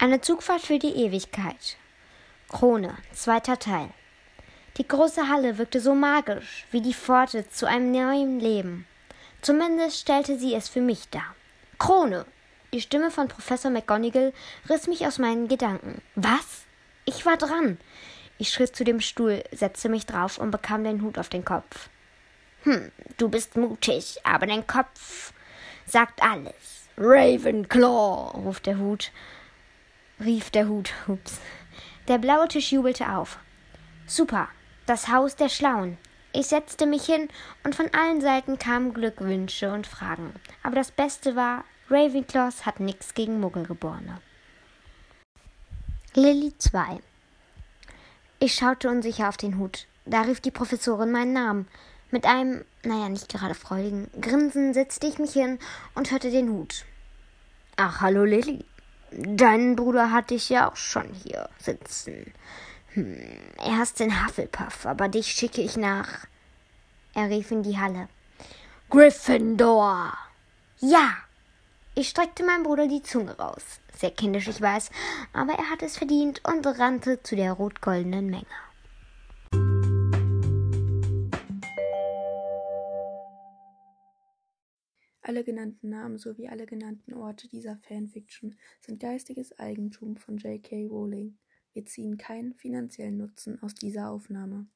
Eine Zugfahrt für die Ewigkeit. Krone, zweiter Teil. Die große Halle wirkte so magisch wie die Pforte zu einem neuen Leben. Zumindest stellte sie es für mich dar. Krone! Die Stimme von Professor McGonagall riss mich aus meinen Gedanken. Was? Ich war dran. Ich schritt zu dem Stuhl, setzte mich drauf und bekam den Hut auf den Kopf. Hm, du bist mutig, aber dein Kopf sagt alles. Ravenclaw, ruft der Hut rief der Hut. Ups. Der blaue Tisch jubelte auf. Super, das Haus der Schlauen. Ich setzte mich hin und von allen Seiten kamen Glückwünsche und Fragen. Aber das Beste war, Ravenclaws hat nichts gegen Muggelgeborene. Lilly 2 Ich schaute unsicher auf den Hut. Da rief die Professorin meinen Namen. Mit einem, naja, nicht gerade freudigen Grinsen setzte ich mich hin und hörte den Hut. Ach, hallo Lilly, Dein Bruder hatte ich ja auch schon hier sitzen. Hm, er hasst den Hufflepuff, aber dich schicke ich nach. Er rief in die Halle. Gryffindor! Ja! Ich streckte meinem Bruder die Zunge raus. Sehr kindisch, ich weiß, aber er hat es verdient und rannte zu der rot-goldenen Menge. Alle genannten Namen sowie alle genannten Orte dieser Fanfiction sind geistiges Eigentum von J.K. Rowling. Wir ziehen keinen finanziellen Nutzen aus dieser Aufnahme